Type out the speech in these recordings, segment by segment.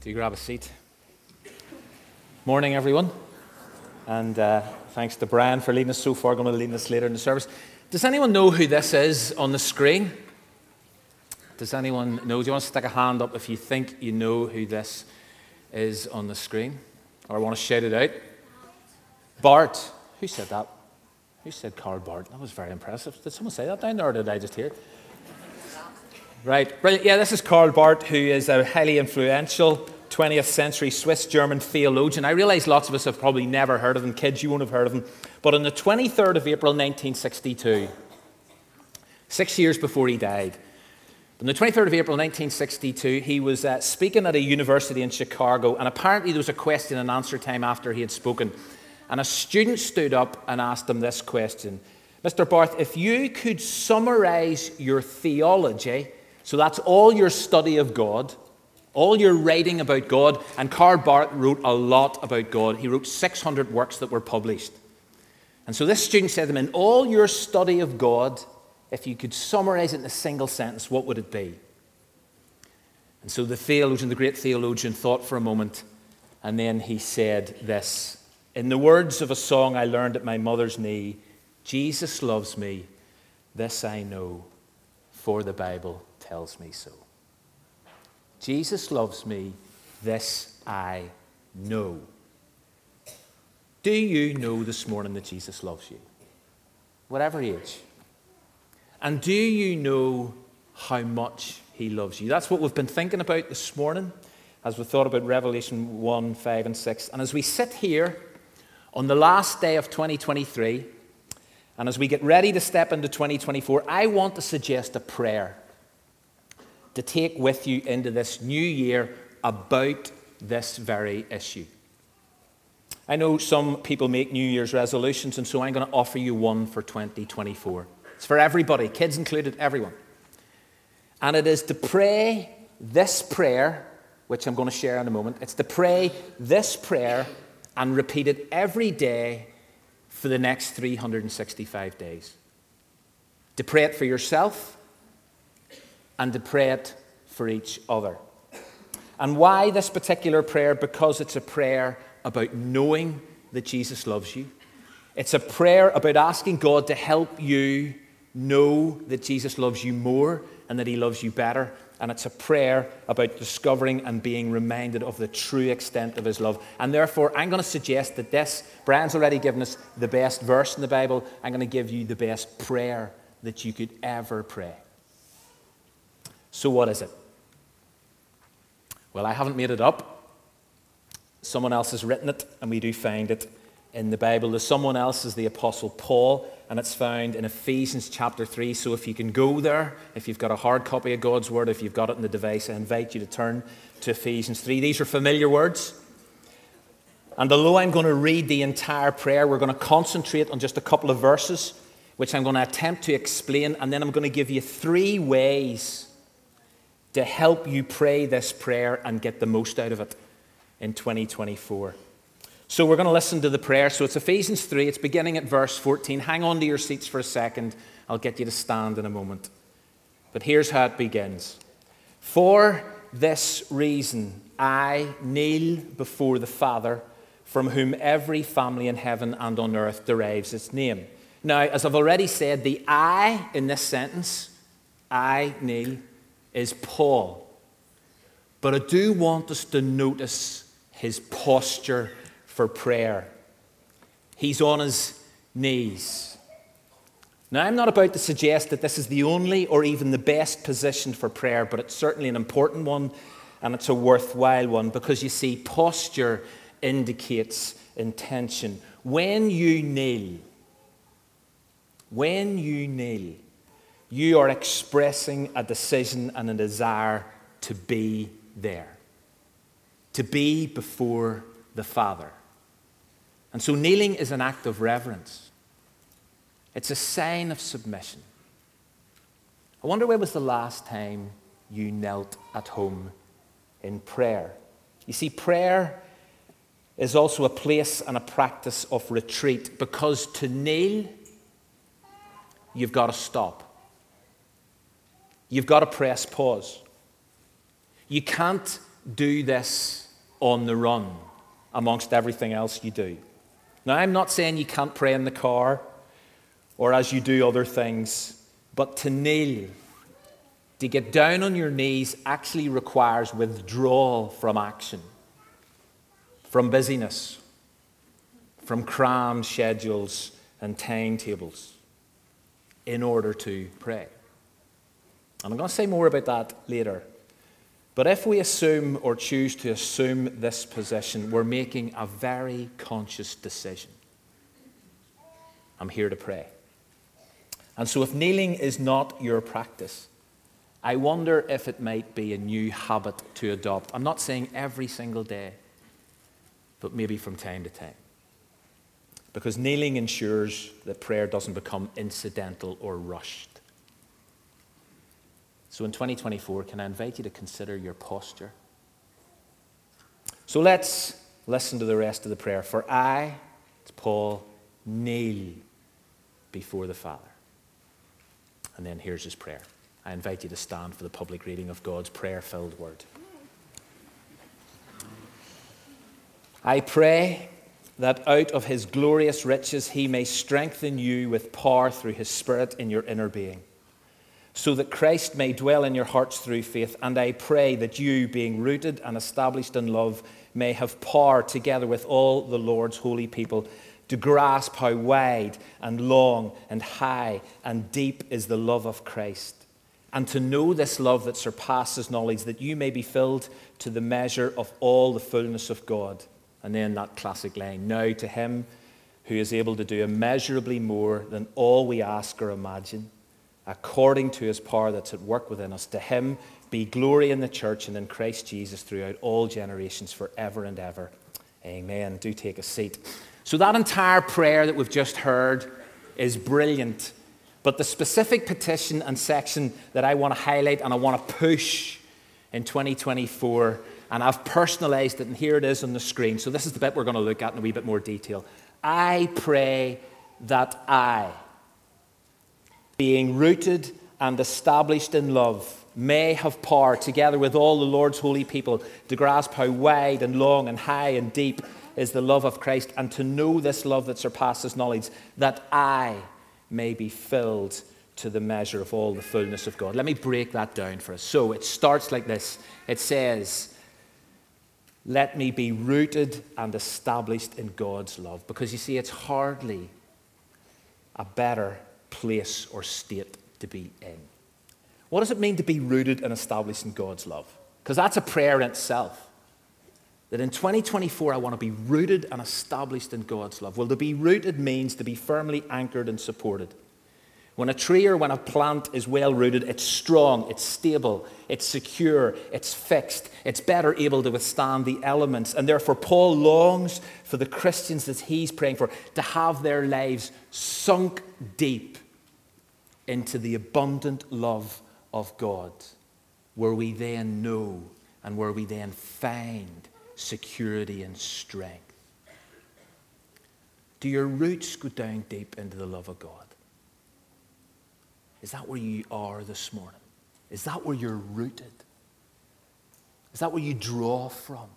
Do you grab a seat? Morning, everyone. And uh, thanks to Brian for leading us so far. I'm Going to lead us later in the service. Does anyone know who this is on the screen? Does anyone know? Do you want to stick a hand up if you think you know who this is on the screen? Or want to shout it out? Bart. Who said that? Who said Karl Barth? That was very impressive. Did someone say that down there, or did I just hear it? Right, brilliant. Yeah, this is Karl Barth, who is a highly influential 20th century Swiss German theologian. I realize lots of us have probably never heard of him. Kids, you won't have heard of him. But on the 23rd of April 1962, six years before he died, on the 23rd of April 1962, he was uh, speaking at a university in Chicago, and apparently there was a question and answer time after he had spoken. And a student stood up and asked him this question Mr. Barth, if you could summarize your theology, so that's all your study of God, all your writing about God. And Karl Barth wrote a lot about God. He wrote 600 works that were published. And so this student said to him, In all your study of God, if you could summarize it in a single sentence, what would it be? And so the theologian, the great theologian, thought for a moment, and then he said this In the words of a song I learned at my mother's knee, Jesus loves me, this I know, for the Bible tells me so. Jesus loves me, this I know. Do you know this morning that Jesus loves you? Whatever age. And do you know how much he loves you? That's what we've been thinking about this morning as we thought about Revelation 1, 5, and 6. And as we sit here on the last day of 2023, and as we get ready to step into 2024, I want to suggest a prayer to take with you into this new year about this very issue. I know some people make New Year's resolutions, and so I'm going to offer you one for 2024. It's for everybody, kids included, everyone. And it is to pray this prayer, which I'm going to share in a moment. It's to pray this prayer and repeat it every day for the next 365 days. To pray it for yourself and to pray it for each other. And why this particular prayer? Because it's a prayer about knowing that Jesus loves you. It's a prayer about asking God to help you know that Jesus loves you more and that he loves you better. And it's a prayer about discovering and being reminded of the true extent of his love. And therefore, I'm going to suggest that this, Brian's already given us the best verse in the Bible. I'm going to give you the best prayer that you could ever pray. So, what is it? Well, I haven't made it up. Someone else has written it, and we do find it in the Bible. There's someone else is the Apostle Paul, and it's found in Ephesians chapter 3. So if you can go there, if you've got a hard copy of God's Word, if you've got it in the device, I invite you to turn to Ephesians 3. These are familiar words. And although I'm going to read the entire prayer, we're going to concentrate on just a couple of verses, which I'm going to attempt to explain, and then I'm going to give you three ways to help you pray this prayer and get the most out of it in 2024. So we're going to listen to the prayer. So it's Ephesians 3, it's beginning at verse 14. Hang on to your seats for a second. I'll get you to stand in a moment. But here's how it begins For this reason, I kneel before the Father, from whom every family in heaven and on earth derives its name. Now, as I've already said, the I in this sentence, I kneel, is Paul. But I do want us to notice his posture for prayer. He's on his knees. Now, I'm not about to suggest that this is the only or even the best position for prayer, but it's certainly an important one and it's a worthwhile one because you see, posture indicates intention. When you kneel, when you kneel, you are expressing a decision and a desire to be there, to be before the Father. And so kneeling is an act of reverence, it's a sign of submission. I wonder when was the last time you knelt at home in prayer? You see, prayer is also a place and a practice of retreat because to kneel, you've got to stop. You've got to press pause. You can't do this on the run amongst everything else you do. Now, I'm not saying you can't pray in the car or as you do other things, but to kneel, to get down on your knees, actually requires withdrawal from action, from busyness, from crammed schedules and timetables in order to pray. And I'm going to say more about that later. But if we assume or choose to assume this position, we're making a very conscious decision. I'm here to pray. And so, if kneeling is not your practice, I wonder if it might be a new habit to adopt. I'm not saying every single day, but maybe from time to time. Because kneeling ensures that prayer doesn't become incidental or rushed. So in 2024, can I invite you to consider your posture? So let's listen to the rest of the prayer. For I, it's Paul, kneel before the Father. And then here's his prayer. I invite you to stand for the public reading of God's prayer filled word. I pray that out of his glorious riches he may strengthen you with power through his Spirit in your inner being so that Christ may dwell in your hearts through faith. And I pray that you, being rooted and established in love, may have power together with all the Lord's holy people to grasp how wide and long and high and deep is the love of Christ. And to know this love that surpasses knowledge, that you may be filled to the measure of all the fullness of God. And then that classic line Now to him who is able to do immeasurably more than all we ask or imagine according to his power that's at work within us. To him be glory in the church and in Christ Jesus throughout all generations, forever and ever. Amen. Do take a seat. So, that entire prayer that we've just heard is brilliant. But the specific petition and section that I want to highlight and I want to push in 2024, and I've personalized it, and here it is on the screen. So, this is the bit we're going to look at in a wee bit more detail. I pray that I, being rooted and established in love, may have power, together with all the Lord's holy people, to grasp how wide and long and high and deep is the love of Christ, and to know this love that surpasses knowledge, that I may be filled to the measure of all the fullness of God. Let me break that down for us. So it starts like this it says, Let me be rooted and established in God's love. Because you see, it's hardly a better place, or state to be in. What does it mean to be rooted and established in God's love? Because that's a prayer in itself. That in 2024, I want to be rooted and established in God's love. Well, to be rooted means to be firmly anchored and supported. When a tree or when a plant is well rooted, it's strong, it's stable, it's secure, it's fixed, it's better able to withstand the elements. And therefore, Paul longs for the Christians that he's praying for to have their lives sunk deep into the abundant love of God, where we then know and where we then find security and strength. Do your roots go down deep into the love of God? Is that where you are this morning? Is that where you're rooted? Is that where you draw from?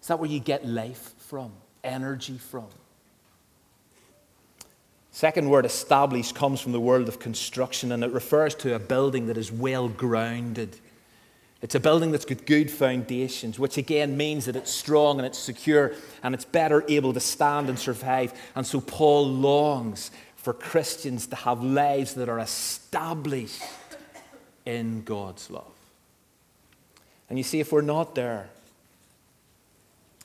Is that where you get life from, energy from? Second word, established, comes from the world of construction and it refers to a building that is well grounded. It's a building that's got good foundations, which again means that it's strong and it's secure and it's better able to stand and survive. And so Paul longs for Christians to have lives that are established in God's love. And you see, if we're not there,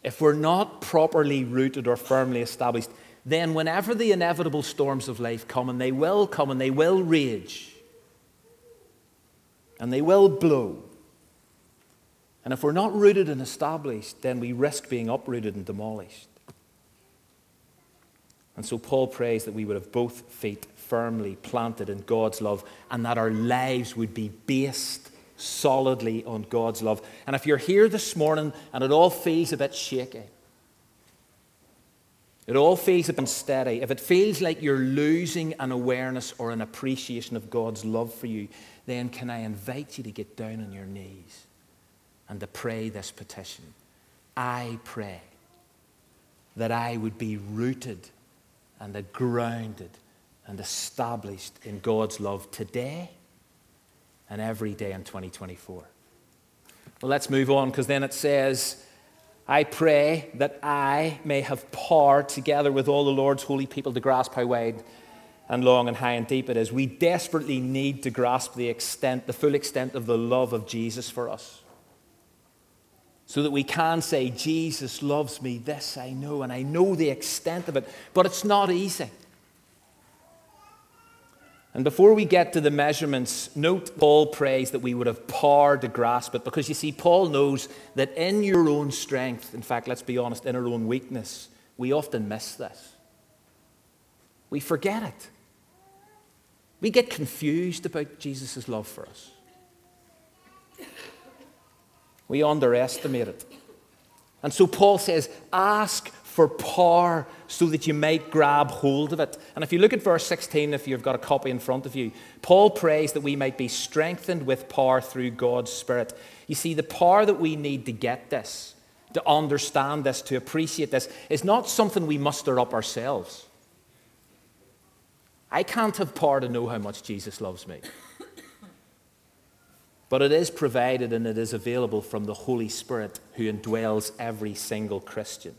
if we're not properly rooted or firmly established, then whenever the inevitable storms of life come, and they will come and they will rage, and they will blow, and if we're not rooted and established, then we risk being uprooted and demolished. And so Paul prays that we would have both feet firmly planted in God's love and that our lives would be based solidly on God's love. And if you're here this morning and it all feels a bit shaky, it all feels a bit unsteady, if it feels like you're losing an awareness or an appreciation of God's love for you, then can I invite you to get down on your knees and to pray this petition I pray that I would be rooted and grounded and established in God's love today and every day in 2024. Well, let's move on because then it says, I pray that I may have power together with all the Lord's holy people to grasp how wide and long and high and deep it is. We desperately need to grasp the extent, the full extent of the love of Jesus for us. So that we can say, Jesus loves me, this I know, and I know the extent of it, but it's not easy. And before we get to the measurements, note Paul prays that we would have power to grasp it because you see, Paul knows that in your own strength, in fact, let's be honest, in our own weakness, we often miss this. We forget it. We get confused about Jesus' love for us. We underestimate it. And so Paul says, ask for power so that you might grab hold of it. And if you look at verse 16, if you've got a copy in front of you, Paul prays that we might be strengthened with power through God's Spirit. You see, the power that we need to get this, to understand this, to appreciate this, is not something we muster up ourselves. I can't have power to know how much Jesus loves me. But it is provided and it is available from the Holy Spirit who indwells every single Christian.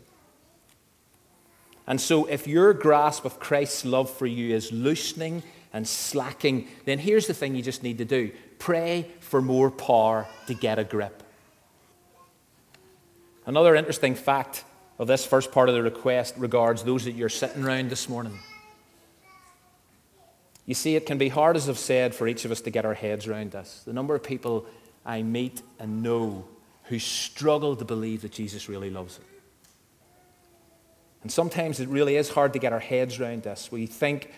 And so, if your grasp of Christ's love for you is loosening and slacking, then here's the thing you just need to do pray for more power to get a grip. Another interesting fact of this first part of the request regards those that you're sitting around this morning. You see, it can be hard, as I've said, for each of us to get our heads around this. The number of people I meet and know who struggle to believe that Jesus really loves them. And sometimes it really is hard to get our heads around this. We think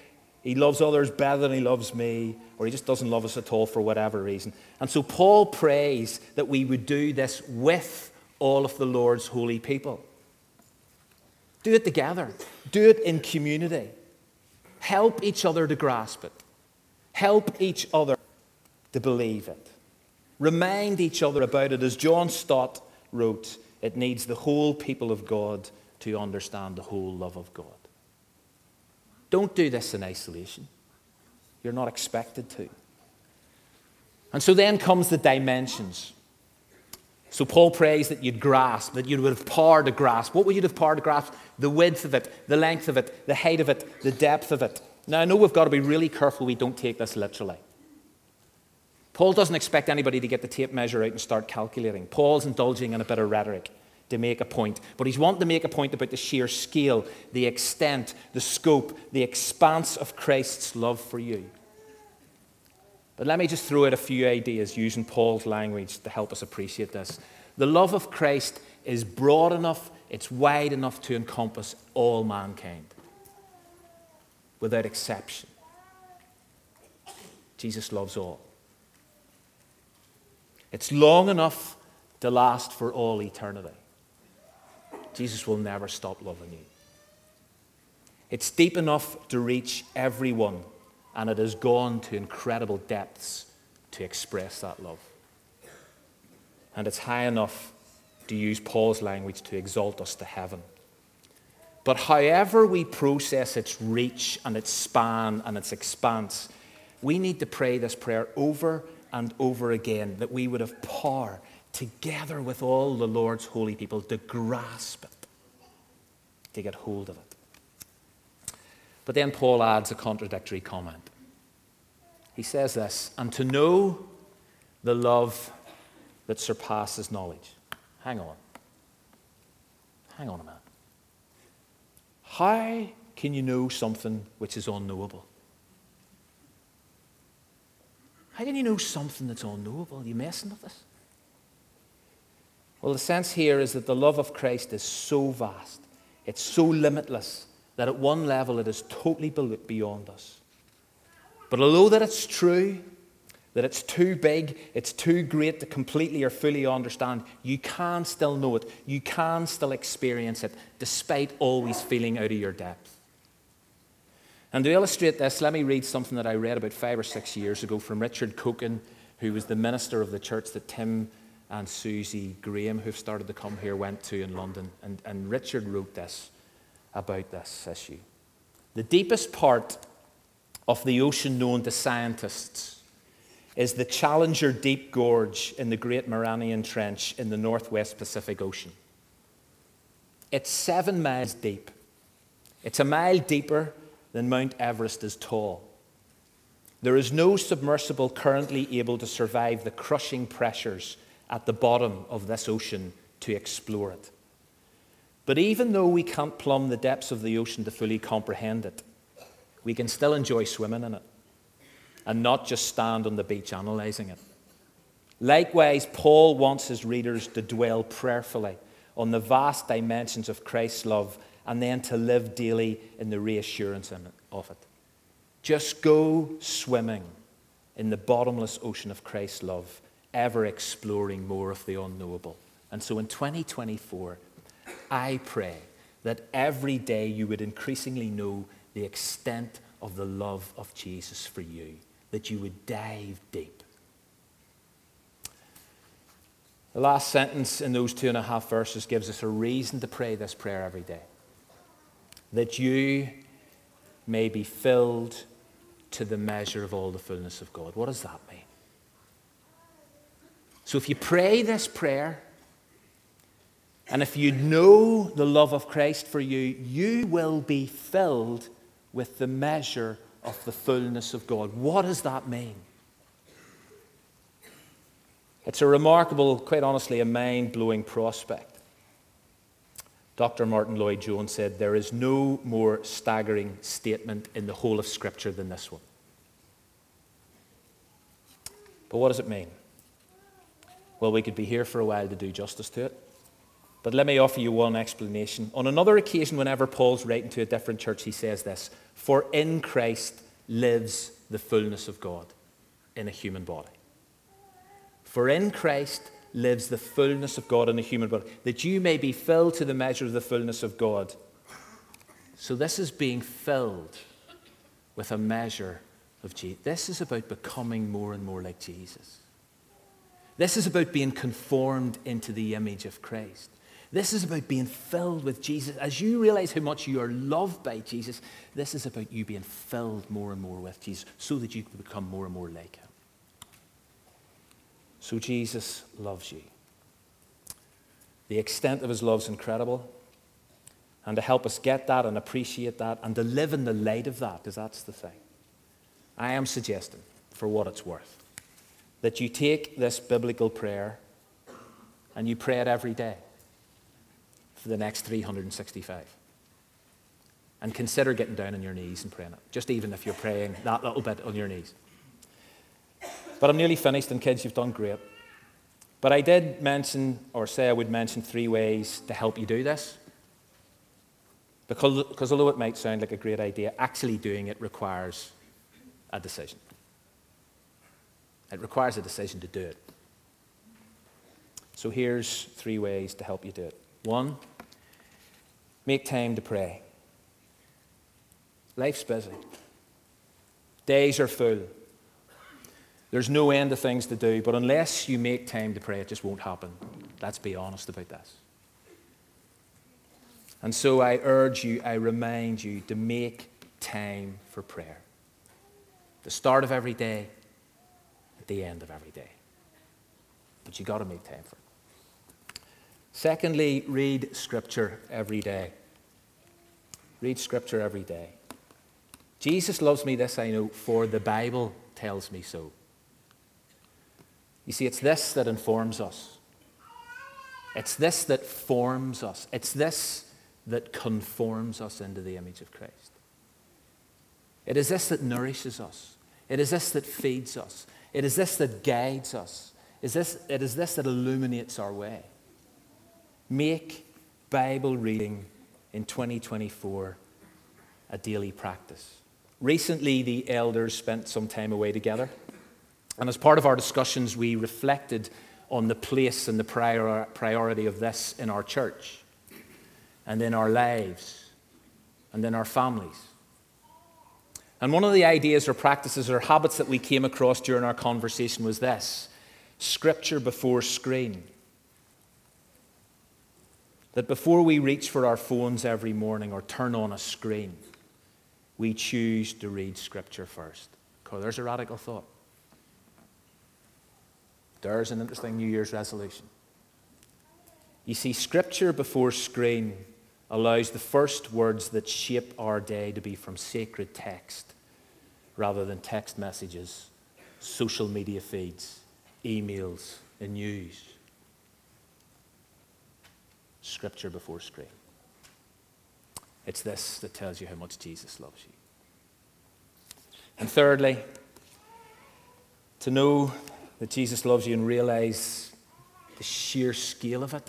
he loves others better than he loves me, or he just doesn't love us at all for whatever reason. And so Paul prays that we would do this with all of the Lord's holy people. Do it together, do it in community. Help each other to grasp it, help each other to believe it. Remind each other about it. As John Stott wrote, it needs the whole people of God to understand the whole love of God. Don't do this in isolation. You're not expected to. And so then comes the dimensions. So Paul prays that you'd grasp, that you would have power to grasp. What would you have power to grasp? The width of it, the length of it, the height of it, the depth of it. Now I know we've got to be really careful we don't take this literally. Paul doesn't expect anybody to get the tape measure out and start calculating. Paul's indulging in a bit of rhetoric to make a point. But he's wanting to make a point about the sheer scale, the extent, the scope, the expanse of Christ's love for you. But let me just throw out a few ideas using Paul's language to help us appreciate this. The love of Christ is broad enough, it's wide enough to encompass all mankind, without exception. Jesus loves all. It's long enough to last for all eternity. Jesus will never stop loving you. It's deep enough to reach everyone, and it has gone to incredible depths to express that love. And it's high enough, to use Paul's language, to exalt us to heaven. But however we process its reach and its span and its expanse, we need to pray this prayer over and over again that we would have power together with all the Lord's holy people to grasp it, to get hold of it. But then Paul adds a contradictory comment. He says this, and to know the love that surpasses knowledge. Hang on. Hang on a minute. How can you know something which is unknowable? How can you know something that's unknowable? Are you messing with this? Well, the sense here is that the love of Christ is so vast, it's so limitless, that at one level it is totally beyond us. But although that it's true, that it's too big, it's too great to completely or fully understand, you can still know it. You can still experience it, despite always feeling out of your depth. And to illustrate this, let me read something that I read about five or six years ago from Richard Coekin, who was the minister of the church that Tim and Susie Graham, who've started to come here, went to in London. And, and Richard wrote this about this issue. The deepest part of the ocean known to scientists is the Challenger Deep Gorge in the Great Mariana Trench in the northwest Pacific Ocean. It's seven miles deep. It's a mile deeper than Mount Everest is tall. There is no submersible currently able to survive the crushing pressures at the bottom of this ocean to explore it. But even though we can't plumb the depths of the ocean to fully comprehend it, we can still enjoy swimming in it and not just stand on the beach analyzing it. Likewise, Paul wants his readers to dwell prayerfully on the vast dimensions of Christ's love and then to live daily in the reassurance of it. Just go swimming in the bottomless ocean of Christ's love, ever exploring more of the unknowable. And so in 2024, I pray that every day you would increasingly know the extent of the love of Jesus for you, that you would dive deep. The last sentence in those two and a half verses gives us a reason to pray this prayer every day. That you may be filled to the measure of all the fullness of God. What does that mean? So if you pray this prayer, and if you know the love of Christ for you, you will be filled with the measure of the fullness of God. What does that mean? It's a remarkable, quite honestly, a mind blowing prospect. Dr. Martyn Lloyd-Jones said, There is no more staggering statement in the whole of Scripture than this one. But what does it mean? Well, we could be here for a while to do justice to it. But let me offer you one explanation. On another occasion, whenever Paul's writing to a different church, he says this For in Christ lives the fullness of God in a human body. For in Christ lives the fullness of God in a human body, that you may be filled to the measure of the fullness of God. So, this is being filled with a measure of Jesus. This is about becoming more and more like Jesus. This is about being conformed into the image of Christ. This is about being filled with Jesus. As you realize how much you are loved by Jesus, this is about you being filled more and more with Jesus so that you can become more and more like Him. So Jesus loves you. The extent of his love is incredible. And to help us get that and appreciate that and to live in the light of that, because that's the thing, I am suggesting, for what it's worth, that you take this biblical prayer and you pray it every day for the next 365. And consider getting down on your knees and praying it, just even if you're praying that little bit on your knees. But I'm nearly finished, and kids, you've done great. But I did mention, or say I would mention, three ways to help you do this. Because, because although it might sound like a great idea, actually doing it requires a decision. It requires a decision to do it. So here's three ways to help you do it. One, make time to pray. Life's busy. Days are full. There's no end to things to do, but unless you make time to pray, it just won't happen. Let's be honest about this. And so I urge you, I remind you to make time for prayer. The start of every day, at the end of every day. But you've got to make time for it. Secondly, read Scripture every day. Read Scripture every day. Jesus loves me, this I know, for the Bible tells me so. You see, it's this that informs us. It's this that forms us. It's this that conforms us into the image of Christ. It is this that nourishes us. It is this that feeds us. It is this that guides us. Is this, it is this that illuminates our way. Make Bible reading in 2024 a daily practice. Recently, the elders spent some time away together. And as part of our discussions, we reflected on the place and the prior, priority of this in our church and in our lives and in our families. And one of the ideas or practices or habits that we came across during our conversation was this Scripture before screen. That before we reach for our phones every morning or turn on a screen, we choose to read Scripture first. Because there's a radical thought. There's an interesting New Year's resolution. You see, Scripture before screen allows the first words that shape our day to be from sacred text rather than text messages, social media feeds, emails, and news. Scripture before screen. It's this that tells you how much Jesus loves you. And thirdly, to know that Jesus loves you and realize the sheer scale of it,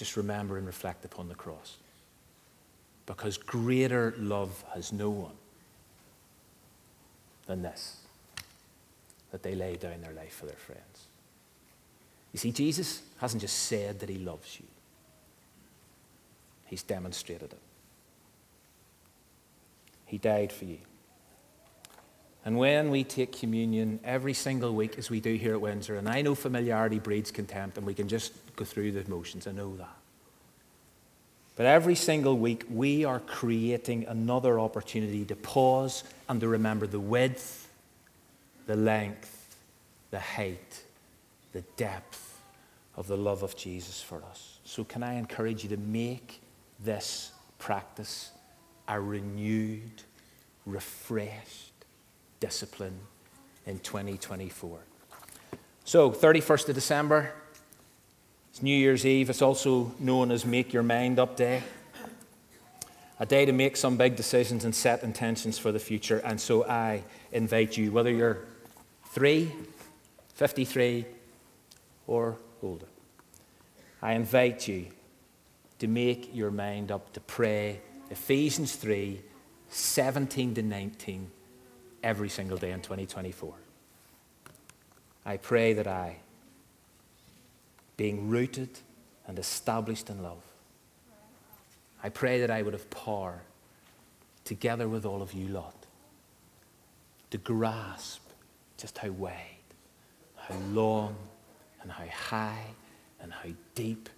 just remember and reflect upon the cross. Because greater love has no one than this that they lay down their life for their friends. You see, Jesus hasn't just said that he loves you, he's demonstrated it. He died for you. And when we take communion every single week, as we do here at Windsor, and I know familiarity breeds contempt, and we can just go through the motions, I know that. But every single week, we are creating another opportunity to pause and to remember the width, the length, the height, the depth of the love of Jesus for us. So, can I encourage you to make this practice a renewed, refreshed discipline in 2024? So, 31st of December, it's New Year's Eve. It's also known as Make Your Mind Up Day. A day to make some big decisions and set intentions for the future. And so I invite you, whether you're three, 53, or older, I invite you to make your mind up to pray Ephesians 3 17 to 19 every single day in 2024. I pray that I being rooted and established in love. I pray that I would have power, together with all of you lot, to grasp just how wide, how long, and how high, and how deep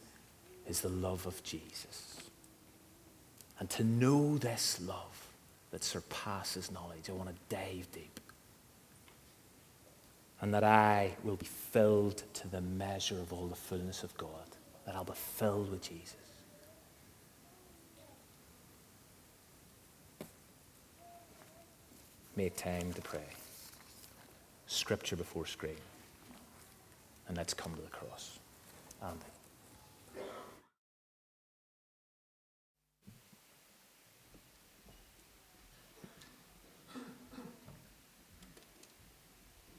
is the love of Jesus. And to know this love that surpasses knowledge, I want to dive deep and that I will be filled to the measure of all the fullness of God, that I'll be filled with Jesus. Make time to pray. Scripture before screen. And let's come to the cross. Andy.